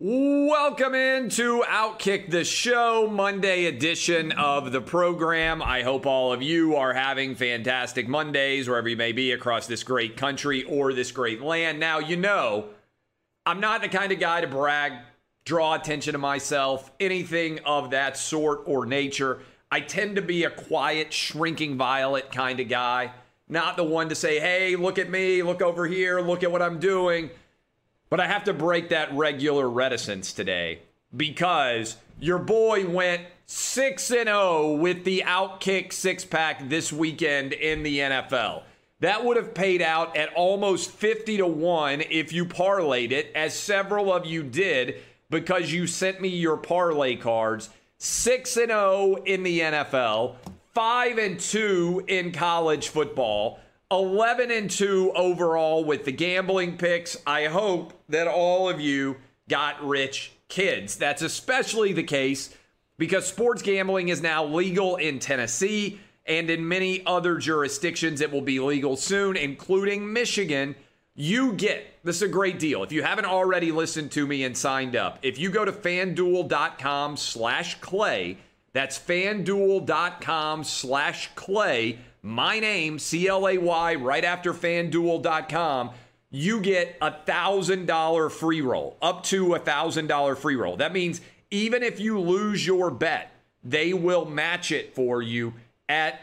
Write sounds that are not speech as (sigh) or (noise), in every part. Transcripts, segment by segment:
Welcome into Outkick the Show, Monday edition of the program. I hope all of you are having fantastic Mondays wherever you may be across this great country or this great land. Now, you know, I'm not the kind of guy to brag, draw attention to myself, anything of that sort or nature. I tend to be a quiet, shrinking violet kind of guy, not the one to say, hey, look at me, look over here, look at what I'm doing. But I have to break that regular reticence today because your boy went 6 and 0 with the outkick six pack this weekend in the NFL. That would have paid out at almost 50 to 1 if you parlayed it, as several of you did because you sent me your parlay cards. 6 and 0 in the NFL, 5 and 2 in college football. 11 and 2 overall with the gambling picks. I hope that all of you got rich kids. That's especially the case because sports gambling is now legal in Tennessee and in many other jurisdictions. It will be legal soon, including Michigan. You get this is a great deal. If you haven't already listened to me and signed up, if you go to fanduel.com slash clay, that's fanduel.com slash clay my name, C L A Y, right after fanduel.com, you get a $1,000 free roll, up to a $1,000 free roll. That means even if you lose your bet, they will match it for you at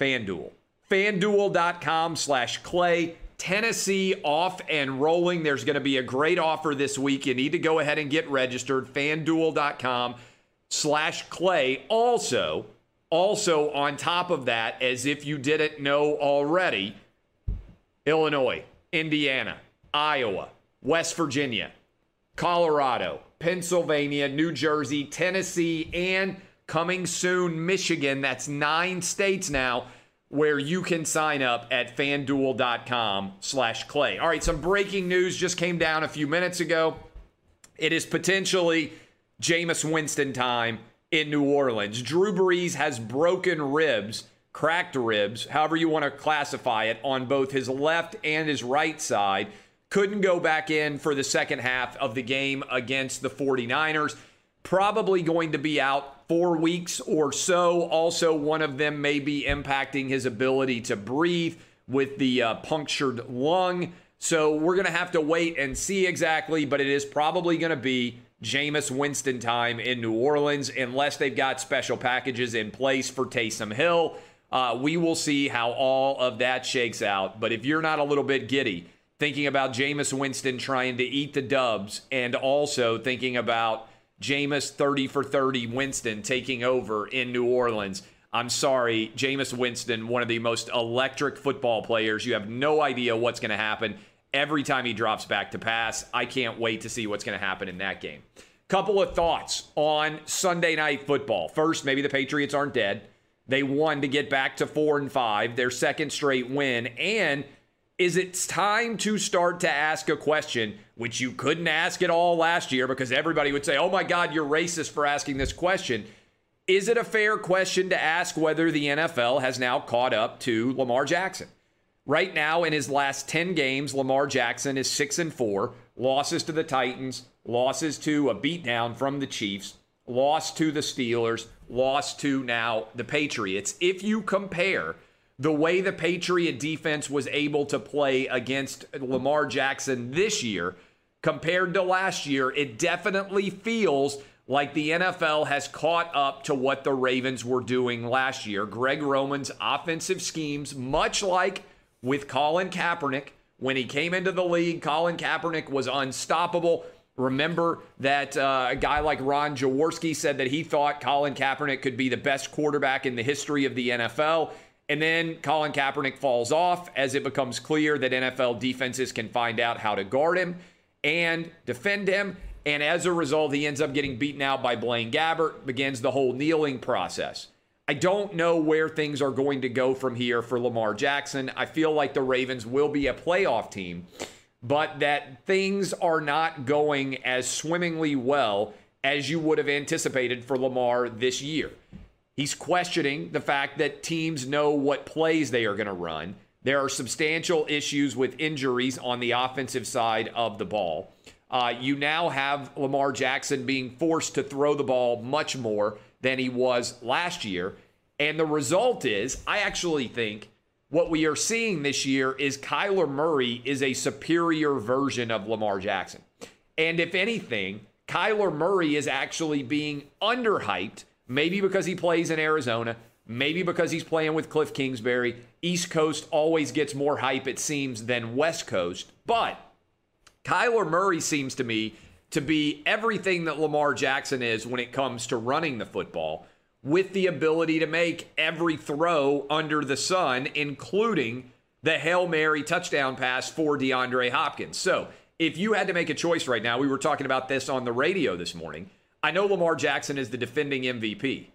FanDuel. FanDuel.com slash Clay. Tennessee off and rolling. There's going to be a great offer this week. You need to go ahead and get registered. FanDuel.com slash Clay. Also, also, on top of that, as if you didn't know already, Illinois, Indiana, Iowa, West Virginia, Colorado, Pennsylvania, New Jersey, Tennessee, and coming soon, Michigan. That's nine states now where you can sign up at fanduel.com slash clay. All right, some breaking news just came down a few minutes ago. It is potentially Jameis Winston time in New Orleans. Drew Brees has broken ribs, cracked ribs, however you want to classify it, on both his left and his right side. Couldn't go back in for the second half of the game against the 49ers. Probably going to be out four weeks or so. Also, one of them may be impacting his ability to breathe with the uh, punctured lung. So we're going to have to wait and see exactly, but it is probably going to be Jameis Winston time in New Orleans unless they've got special packages in place for Taysom Hill. Uh, we will see how all of that shakes out. But if you're not a little bit giddy, thinking about Jameis Winston trying to eat the dubs and also thinking about Jameis 30 for 30 Winston taking over in New Orleans, I'm sorry, Jameis Winston, one of the most electric football players. You have no idea what's going to happen every time he drops back to pass. I can't wait to see what's going to happen in that game. Couple of thoughts on Sunday night football. First, maybe the Patriots aren't dead. They won to get back to 4 and 5, their second straight win, and is it time to start to ask a question which you couldn't ask at all last year because everybody would say, "Oh my god, you're racist for asking this question." Is it a fair question to ask whether the NFL has now caught up to Lamar Jackson? Right now, in his last 10 games, Lamar Jackson is 6 and 4. Losses to the Titans, losses to a beatdown from the Chiefs, loss to the Steelers, loss to now the Patriots. If you compare the way the Patriot defense was able to play against Lamar Jackson this year compared to last year, it definitely feels like the NFL has caught up to what the Ravens were doing last year. Greg Roman's offensive schemes, much like with Colin Kaepernick. When he came into the league, Colin Kaepernick was unstoppable. Remember that uh, a guy like Ron Jaworski said that he thought Colin Kaepernick could be the best quarterback in the history of the NFL. And then Colin Kaepernick falls off as it becomes clear that NFL defenses can find out how to guard him and defend him. And as a result, he ends up getting beaten out by Blaine Gabbert, begins the whole kneeling process. I don't know where things are going to go from here for Lamar Jackson. I feel like the Ravens will be a playoff team, but that things are not going as swimmingly well as you would have anticipated for Lamar this year. He's questioning the fact that teams know what plays they are going to run. There are substantial issues with injuries on the offensive side of the ball. Uh, you now have Lamar Jackson being forced to throw the ball much more than he was last year. And the result is, I actually think what we are seeing this year is Kyler Murray is a superior version of Lamar Jackson. And if anything, Kyler Murray is actually being underhyped, maybe because he plays in Arizona, maybe because he's playing with Cliff Kingsbury. East Coast always gets more hype, it seems, than West Coast. But Kyler Murray seems to me to be everything that Lamar Jackson is when it comes to running the football, with the ability to make every throw under the sun, including the Hail Mary touchdown pass for DeAndre Hopkins. So, if you had to make a choice right now, we were talking about this on the radio this morning. I know Lamar Jackson is the defending MVP,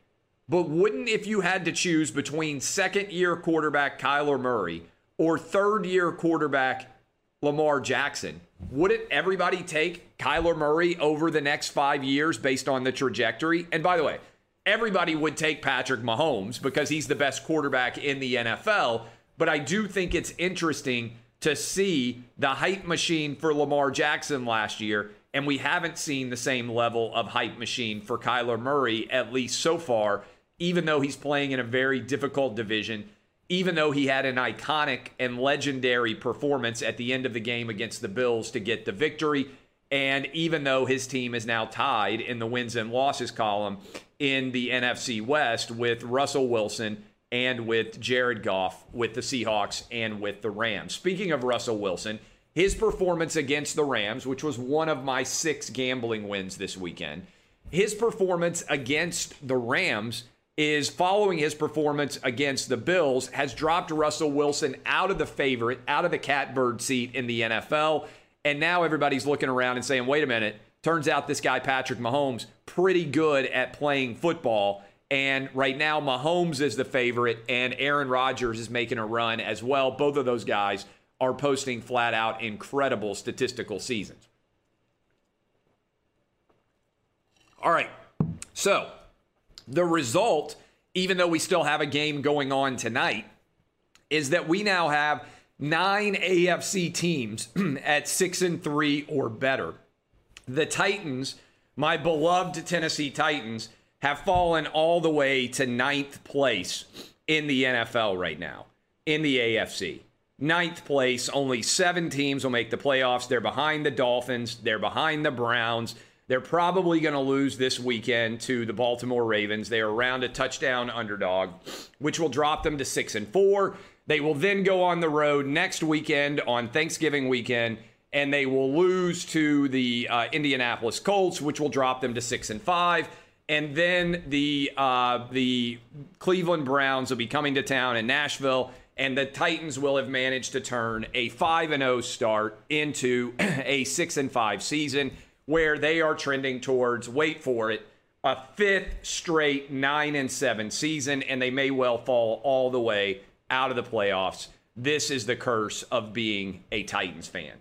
but wouldn't if you had to choose between second year quarterback Kyler Murray or third year quarterback Lamar Jackson, wouldn't everybody take Kyler Murray over the next five years based on the trajectory? And by the way, everybody would take Patrick Mahomes because he's the best quarterback in the NFL. But I do think it's interesting to see the hype machine for Lamar Jackson last year. And we haven't seen the same level of hype machine for Kyler Murray, at least so far, even though he's playing in a very difficult division even though he had an iconic and legendary performance at the end of the game against the Bills to get the victory. And even though his team is now tied in the wins and losses column in the NFC West with Russell Wilson and with Jared Goff with the Seahawks and with the Rams. Speaking of Russell Wilson, his performance against the Rams, which was one of my six gambling wins this weekend, his performance against the Rams is following his performance against the Bills has dropped Russell Wilson out of the favorite, out of the catbird seat in the NFL. And now everybody's looking around and saying, wait a minute, turns out this guy, Patrick Mahomes, pretty good at playing football. And right now, Mahomes is the favorite, and Aaron Rodgers is making a run as well. Both of those guys are posting flat out incredible statistical seasons. All right. So the result, even though we still have a game going on tonight, is that we now have nine AFC teams (clears throat) at six and three or better. The Titans, my beloved Tennessee Titans, have fallen all the way to ninth place in the NFL right now, in the AFC. Ninth place, only seven teams will make the playoffs. They're behind the Dolphins, they're behind the Browns, they're probably going to lose this weekend to the Baltimore Ravens. They are around a touchdown underdog, which will drop them to 6 and 4. They will then go on the road next weekend on Thanksgiving weekend and they will lose to the uh, Indianapolis Colts, which will drop them to 6 and 5 and then the uh, the Cleveland Browns will be coming to town in Nashville, and the Titans will have managed to turn a five and zero oh start into (clears throat) a six and five season where they are trending towards, wait for it, a fifth straight nine and seven season, and they may well fall all the way out of the playoffs. This is the curse of being a Titans fan.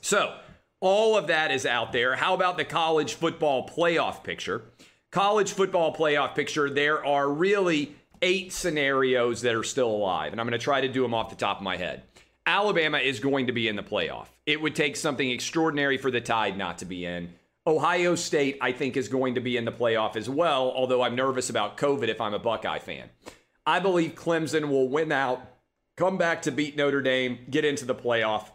So, all of that is out there. How about the college football playoff picture? College football playoff picture, there are really eight scenarios that are still alive, and I'm going to try to do them off the top of my head. Alabama is going to be in the playoff. It would take something extraordinary for the Tide not to be in. Ohio State, I think, is going to be in the playoff as well, although I'm nervous about COVID if I'm a Buckeye fan. I believe Clemson will win out, come back to beat Notre Dame, get into the playoff,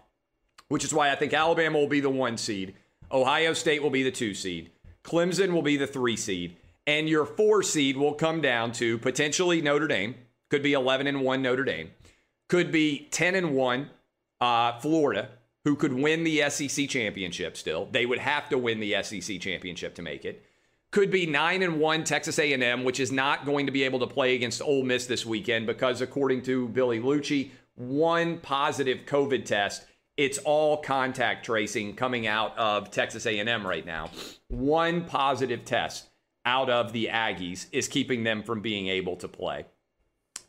which is why I think Alabama will be the one seed. Ohio State will be the two seed. Clemson will be the three seed. And your four seed will come down to potentially Notre Dame, could be 11 and 1 Notre Dame could be 10 and 1 uh, Florida, who could win the SEC championship still. They would have to win the SEC championship to make it. Could be 9 and 1 Texas A&M, which is not going to be able to play against Ole Miss this weekend because according to Billy Liucci, one positive COVID test it's all contact tracing coming out of Texas A&M right now. One positive test out of the Aggies is keeping them from being able to play.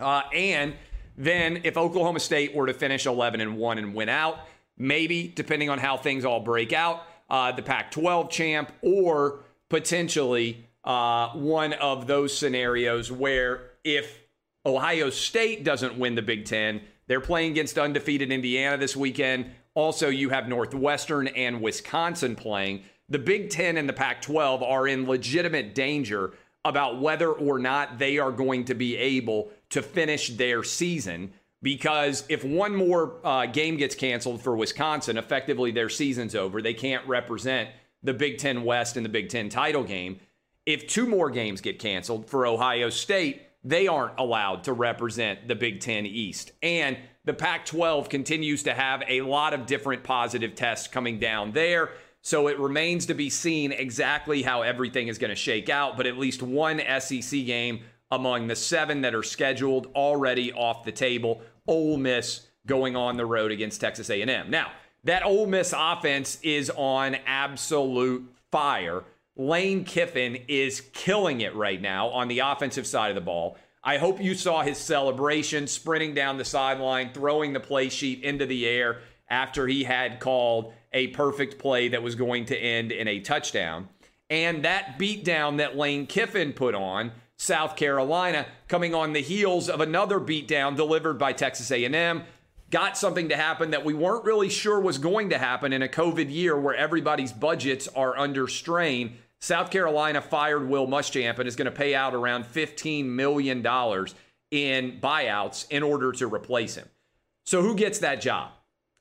Uh, and then, if Oklahoma State were to finish 11 and 1 and win out, maybe, depending on how things all break out, uh, the Pac 12 champ, or potentially uh, one of those scenarios where if Ohio State doesn't win the Big Ten, they're playing against undefeated Indiana this weekend. Also, you have Northwestern and Wisconsin playing. The Big Ten and the Pac 12 are in legitimate danger about whether or not they are going to be able to finish their season. Because if one more uh, game gets canceled for Wisconsin, effectively their season's over. They can't represent the Big Ten West in the Big Ten title game. If two more games get canceled for Ohio State, they aren't allowed to represent the Big Ten East. And the Pac 12 continues to have a lot of different positive tests coming down there. So it remains to be seen exactly how everything is going to shake out. But at least one SEC game among the seven that are scheduled already off the table. Ole Miss going on the road against Texas A&M. Now, that Ole Miss offense is on absolute fire. Lane Kiffin is killing it right now on the offensive side of the ball. I hope you saw his celebration, sprinting down the sideline, throwing the play sheet into the air after he had called a perfect play that was going to end in a touchdown. And that beatdown that Lane Kiffin put on South Carolina, coming on the heels of another beatdown delivered by Texas A&M, got something to happen that we weren't really sure was going to happen in a COVID year where everybody's budgets are under strain. South Carolina fired Will Muschamp and is going to pay out around $15 million in buyouts in order to replace him. So, who gets that job?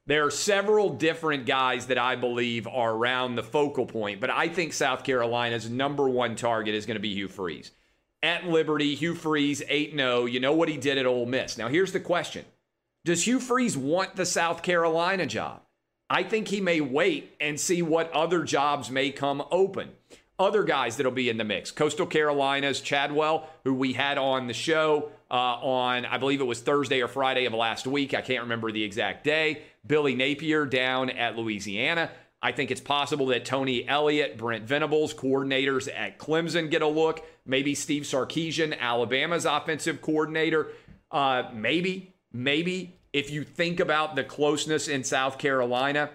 There are several different guys that I believe are around the focal point, but I think South Carolina's number one target is going to be Hugh Freeze. At Liberty, Hugh Freeze 8 0. You know what he did at Ole Miss. Now, here's the question Does Hugh Freeze want the South Carolina job? I think he may wait and see what other jobs may come open. Other guys that'll be in the mix Coastal Carolina's Chadwell, who we had on the show uh, on, I believe it was Thursday or Friday of last week. I can't remember the exact day. Billy Napier down at Louisiana. I think it's possible that Tony Elliott, Brent Venables, coordinators at Clemson get a look. Maybe Steve Sarkisian, Alabama's offensive coordinator. Uh, maybe, maybe if you think about the closeness in South Carolina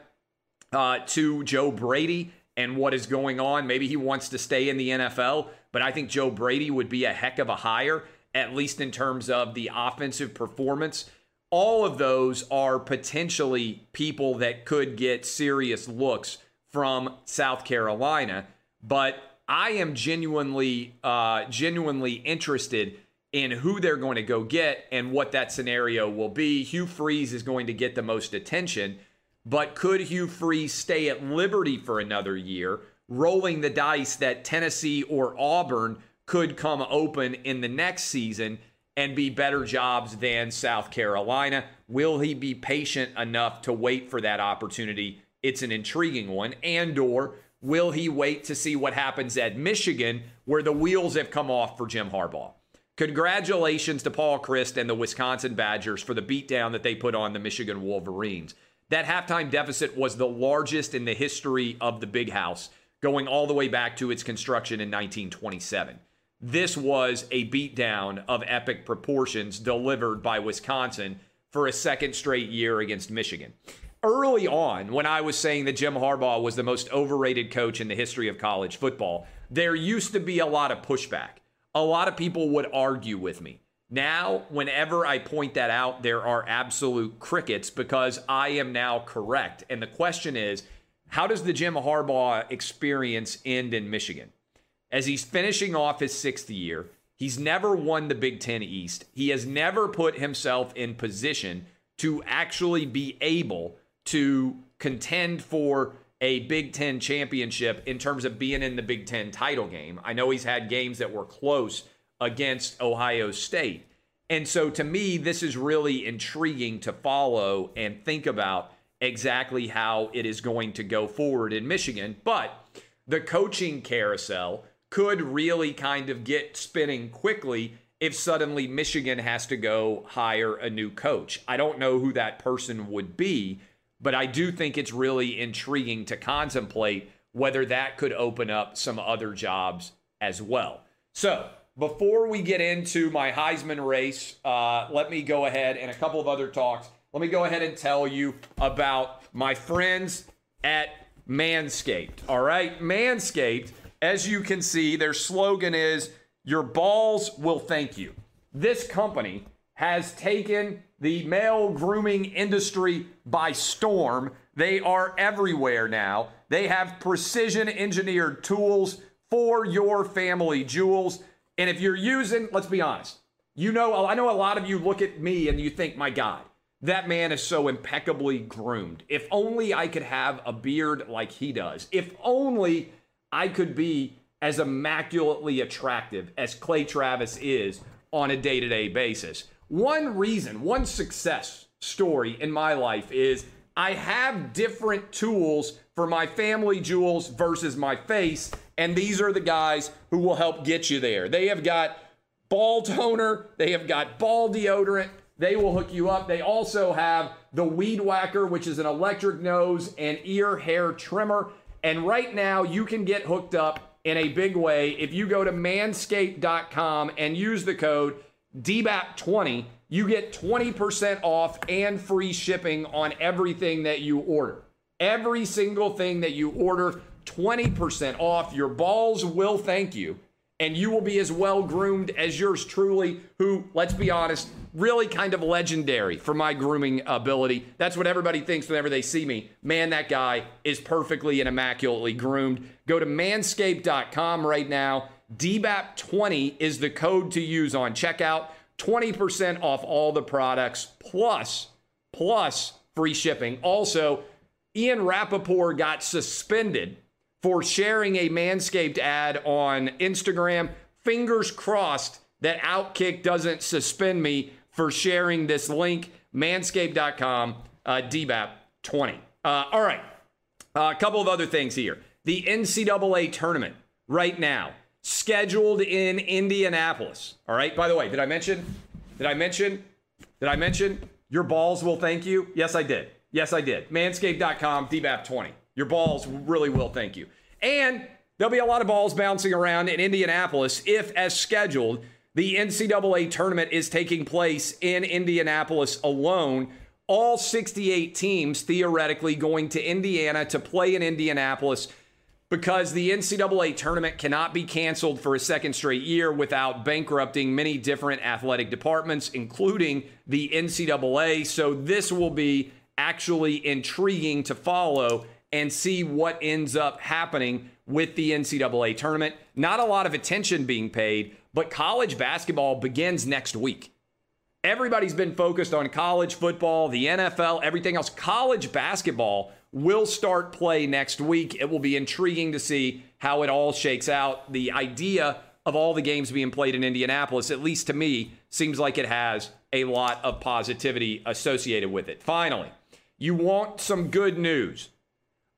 uh, to Joe Brady and what is going on, maybe he wants to stay in the NFL. But I think Joe Brady would be a heck of a hire at least in terms of the offensive performance. All of those are potentially people that could get serious looks from South Carolina, but I am genuinely, uh, genuinely interested in who they're going to go get and what that scenario will be. Hugh Freeze is going to get the most attention, but could Hugh Freeze stay at Liberty for another year, rolling the dice that Tennessee or Auburn could come open in the next season and be better jobs than South Carolina. Will he be patient enough to wait for that opportunity? It's an intriguing one. And or will he wait to see what happens at Michigan where the wheels have come off for Jim Harbaugh? Congratulations to Paul Chryst and the Wisconsin Badgers for the beatdown that they put on the Michigan Wolverines. That halftime deficit was the largest in the history of the Big House, going all the way back to its construction in 1927 this was a beatdown of epic proportions delivered by Wisconsin for a second straight year against Michigan. Early on, when I was saying that Jim Harbaugh was the most overrated coach in the history of college football, there used to be a lot of pushback. A lot of people would argue with me. Now, whenever I point that out, there are absolute crickets because I am now correct. And the question is, how does the Jim Harbaugh experience end in Michigan? As he's finishing off his sixth year. He's never won the Big Ten East. He has never put himself in position to actually be able to contend for a Big Ten championship in terms of being in the Big Ten title game. I know he's had games that were close against Ohio State. And so to me, this is really intriguing to follow and think about exactly how it is going to go forward in Michigan. But the coaching carousel could really kind of get spinning quickly if suddenly Michigan has to go hire a new coach. I don't know who that person would be, but I do think it's really intriguing to contemplate whether that could open up some other jobs as well. So, before we get into my Heisman race, uh, let me go ahead and a couple of other talks. Let me go ahead and tell you about my friends at Manscaped. All right, Manscaped as you can see, their slogan is Your balls will thank you. This company has taken the male grooming industry by storm They are everywhere now. They have precision engineered tools for your family jewels. And if you're using, let's be honest, you know, I know a lot of you look at me and you think, my God, that man is so impeccably groomed. If only I could have a beard like he does. If only I could be as immaculately attractive as Clay Travis is on a day to day basis. One reason, one success story in my life is I have different tools for my family jewels versus my face. And these are the guys who will help get you there. They have got ball toner, they have got ball deodorant. They will hook you up. They also have the Weed Whacker, which is an electric nose and ear hair trimmer. And right now, you can get hooked up in a big way if you go to manscaped.com and use the code DBAP20. You get 20% off and free shipping on everything that you order. Every single thing that you order, 20% off. Your balls will thank you and you will be as well groomed as yours truly, who, let's be honest, really kind of legendary for my grooming ability. That's what everybody thinks whenever they see me. Man, that guy is perfectly and immaculately groomed. Go to manscaped.com right now. DBAP20 is the code to use on checkout. 20% off all the products plus plus free shipping. Also, Ian Rapoport got suspended for sharing a Manscaped ad on Instagram. Fingers crossed that Outkick doesn't suspend me for sharing this link. Manscaped.com, uh, DBAP20. Uh, all right. Uh, a couple of other things here. The NCAA tournament right now, scheduled in Indianapolis. All right. By the way, did I mention? Did I mention? Did I mention? Your balls will thank you. Yes, I did. Yes, I did. Manscaped.com, DBAP20. Your balls really will thank you. And there'll be a lot of balls bouncing around in Indianapolis if, as scheduled, the NCAA tournament is taking place in Indianapolis alone. All 68 teams theoretically going to Indiana to play in Indianapolis because the NCAA tournament cannot be canceled for a second straight year without bankrupting many different athletic departments, including the NCAA. So this will be actually intriguing to follow and see what ends up happening with the NCAA tournament. Not a lot of attention being paid, but college basketball begins next week. Everybody's been focused on college football, the NFL, everything else. College basketball will start play next week. It will be intriguing to see how it all shakes out. The idea of all the games being played in Indianapolis, at least to me, seems like it has a lot of positivity associated with it. Finally, you want some good news.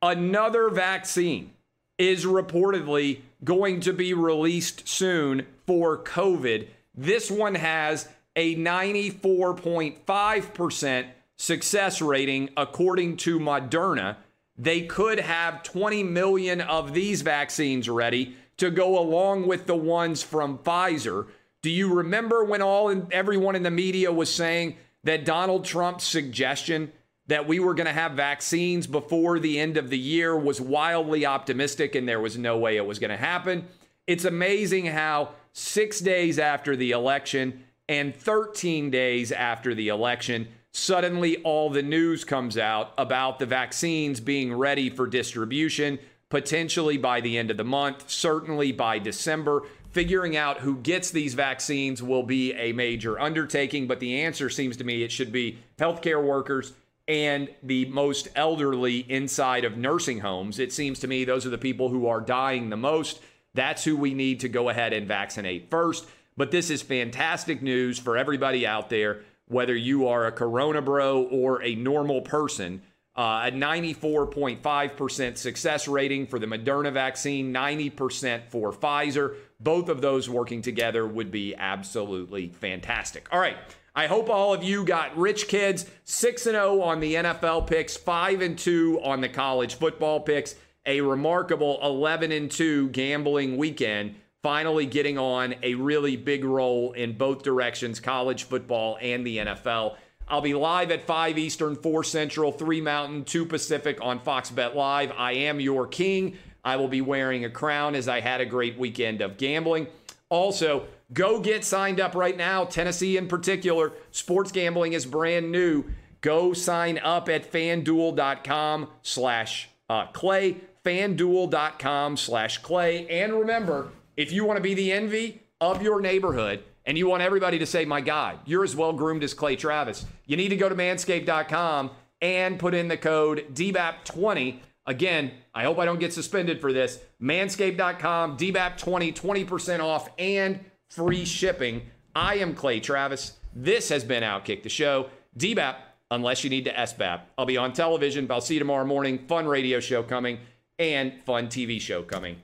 Another vaccine is reportedly going to be released soon for COVID. This one has a 94.5% success rating, according to Moderna. They could have 20 million of these vaccines ready to go along with the ones from Pfizer. Do you remember when all in, everyone in the media was saying that Donald Trump's suggestion that we were going to have vaccines before the end of the year was wildly optimistic and there was no way it was going to happen. It's amazing how six days after the election and 13 days after the election, suddenly all the news comes out about the vaccines being ready for distribution, potentially by the end of the month, certainly by December. Figuring out who gets these vaccines will be a major undertaking, but the answer seems to me it should be healthcare workers and the most elderly inside of nursing homes. It seems to me those are the people who are dying the most. That's who we need to go ahead and vaccinate first. But this is fantastic news for everybody out there, whether you are a Corona bro or a normal person. Uh, a 94.5% success rating for the Moderna vaccine, 90% for Pfizer. Both of those working together would be absolutely fantastic. All right. I hope all of you got rich kids 6 and 0 on the NFL picks, 5 and 2 on the college football picks. A remarkable 11 and 2 gambling weekend, finally getting on a really big roll in both directions, college football and the NFL. I'll be live at 5 Eastern, 4 Central, 3 Mountain, 2 Pacific on Fox Bet Live. I am your king. I will be wearing a crown as I had a great weekend of gambling. Also, Go get signed up right now. Tennessee, in particular, sports gambling is brand new. Go sign up at fanduel.com slash uh, clay, fanduel.com slash clay. And remember, if you want to be the envy of your neighborhood and you want everybody to say, my God, you're as well groomed as Clay Travis, you need to go to manscaped.com and put in the code DBAP20. Again, I hope I don't get suspended for this. Manscaped.com, DBAP20, 20% off and free shipping. I am Clay Travis. This has been Outkick the Show. DBAP, unless you need to SBAP. I'll be on television, but I'll see you tomorrow morning. Fun radio show coming and fun TV show coming.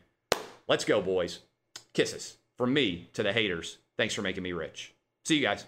Let's go, boys. Kisses from me to the haters. Thanks for making me rich. See you guys.